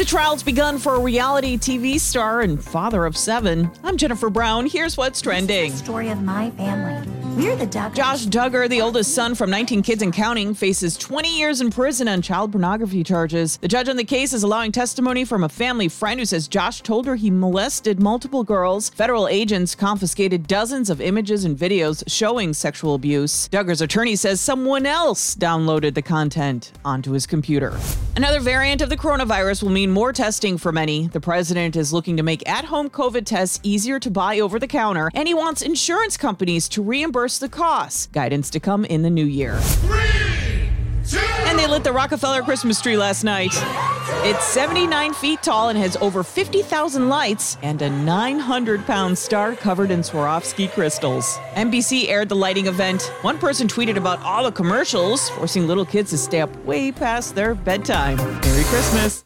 The trial's begun for a reality TV star and father of seven. I'm Jennifer Brown. Here's what's trending. story of my family. We're the Duggars. Josh Duggar, the oldest son from 19 Kids and Counting, faces 20 years in prison on child pornography charges. The judge on the case is allowing testimony from a family friend who says Josh told her he molested multiple girls. Federal agents confiscated dozens of images and videos showing sexual abuse. Duggar's attorney says someone else downloaded the content onto his computer. Another variant of the coronavirus will mean more testing for many. The president is looking to make at home COVID tests easier to buy over the counter, and he wants insurance companies to reimburse the costs. Guidance to come in the new year. And they lit the Rockefeller Christmas tree last night. It's 79 feet tall and has over 50,000 lights and a 900 pound star covered in Swarovski crystals. NBC aired the lighting event. One person tweeted about all the commercials, forcing little kids to stay up way past their bedtime. Merry Christmas.